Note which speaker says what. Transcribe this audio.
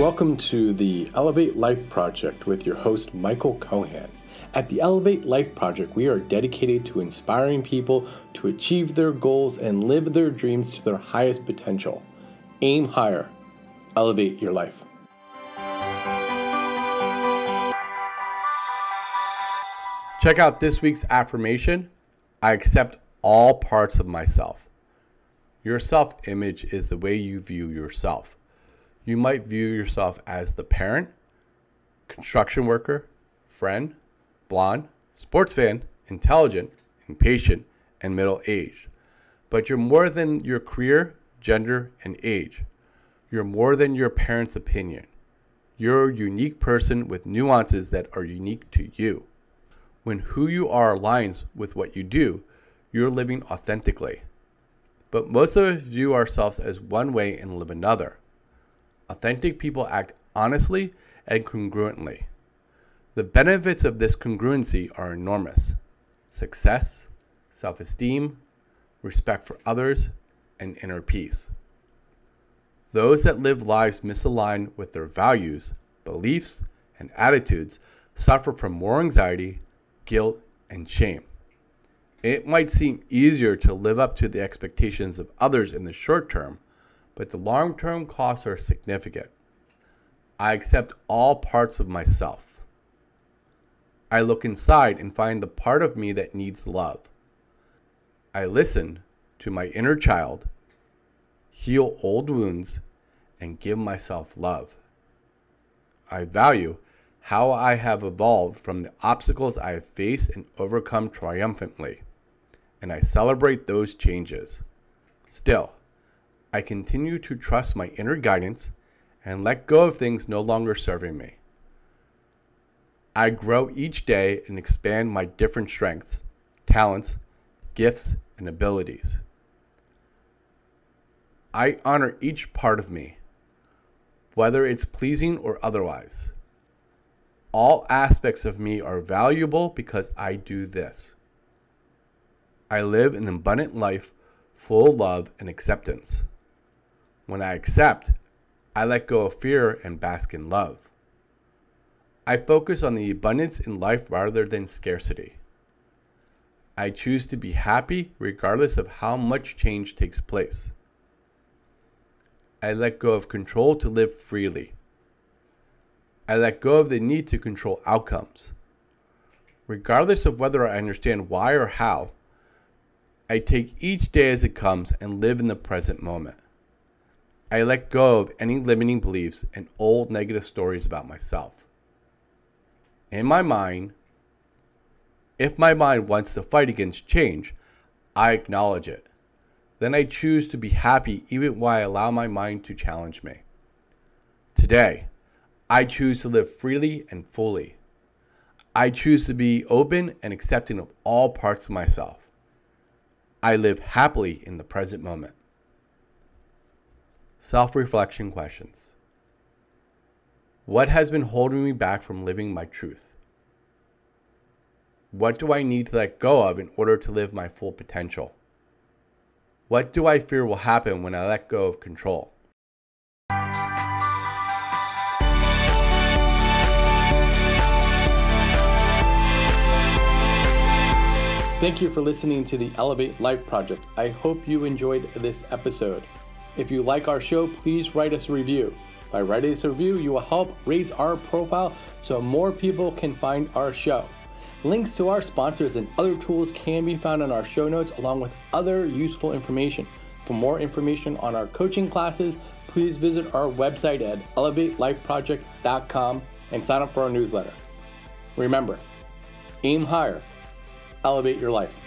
Speaker 1: Welcome to the Elevate Life Project with your host, Michael Cohan. At the Elevate Life Project, we are dedicated to inspiring people to achieve their goals and live their dreams to their highest potential. Aim higher, elevate your life. Check out this week's affirmation I accept all parts of myself. Your self image is the way you view yourself. You might view yourself as the parent, construction worker, friend, blonde, sports fan, intelligent, impatient, and middle aged. But you're more than your career, gender, and age. You're more than your parents' opinion. You're a unique person with nuances that are unique to you. When who you are aligns with what you do, you're living authentically. But most of us view ourselves as one way and live another. Authentic people act honestly and congruently. The benefits of this congruency are enormous success, self esteem, respect for others, and inner peace. Those that live lives misaligned with their values, beliefs, and attitudes suffer from more anxiety, guilt, and shame. It might seem easier to live up to the expectations of others in the short term, but the long term costs are significant. I accept all parts of myself. I look inside and find the part of me that needs love. I listen to my inner child, heal old wounds, and give myself love. I value how I have evolved from the obstacles I have faced and overcome triumphantly and I celebrate those changes. Still, I continue to trust my inner guidance and let go of things no longer serving me. I grow each day and expand my different strengths, talents, gifts, and abilities. I honor each part of me, whether it's pleasing or otherwise. All aspects of me are valuable because I do this. I live an abundant life full of love and acceptance. When I accept, I let go of fear and bask in love. I focus on the abundance in life rather than scarcity. I choose to be happy regardless of how much change takes place. I let go of control to live freely. I let go of the need to control outcomes. Regardless of whether I understand why or how, I take each day as it comes and live in the present moment. I let go of any limiting beliefs and old negative stories about myself. In my mind, if my mind wants to fight against change, I acknowledge it. Then I choose to be happy even while I allow my mind to challenge me. Today, I choose to live freely and fully. I choose to be open and accepting of all parts of myself. I live happily in the present moment. Self reflection questions What has been holding me back from living my truth? What do I need to let go of in order to live my full potential? What do I fear will happen when I let go of control? Thank you for listening to the Elevate Life Project. I hope you enjoyed this episode. If you like our show, please write us a review. By writing us a review, you will help raise our profile so more people can find our show. Links to our sponsors and other tools can be found in our show notes along with other useful information. For more information on our coaching classes, please visit our website at elevatelifeproject.com and sign up for our newsletter. Remember, aim higher elevate your life.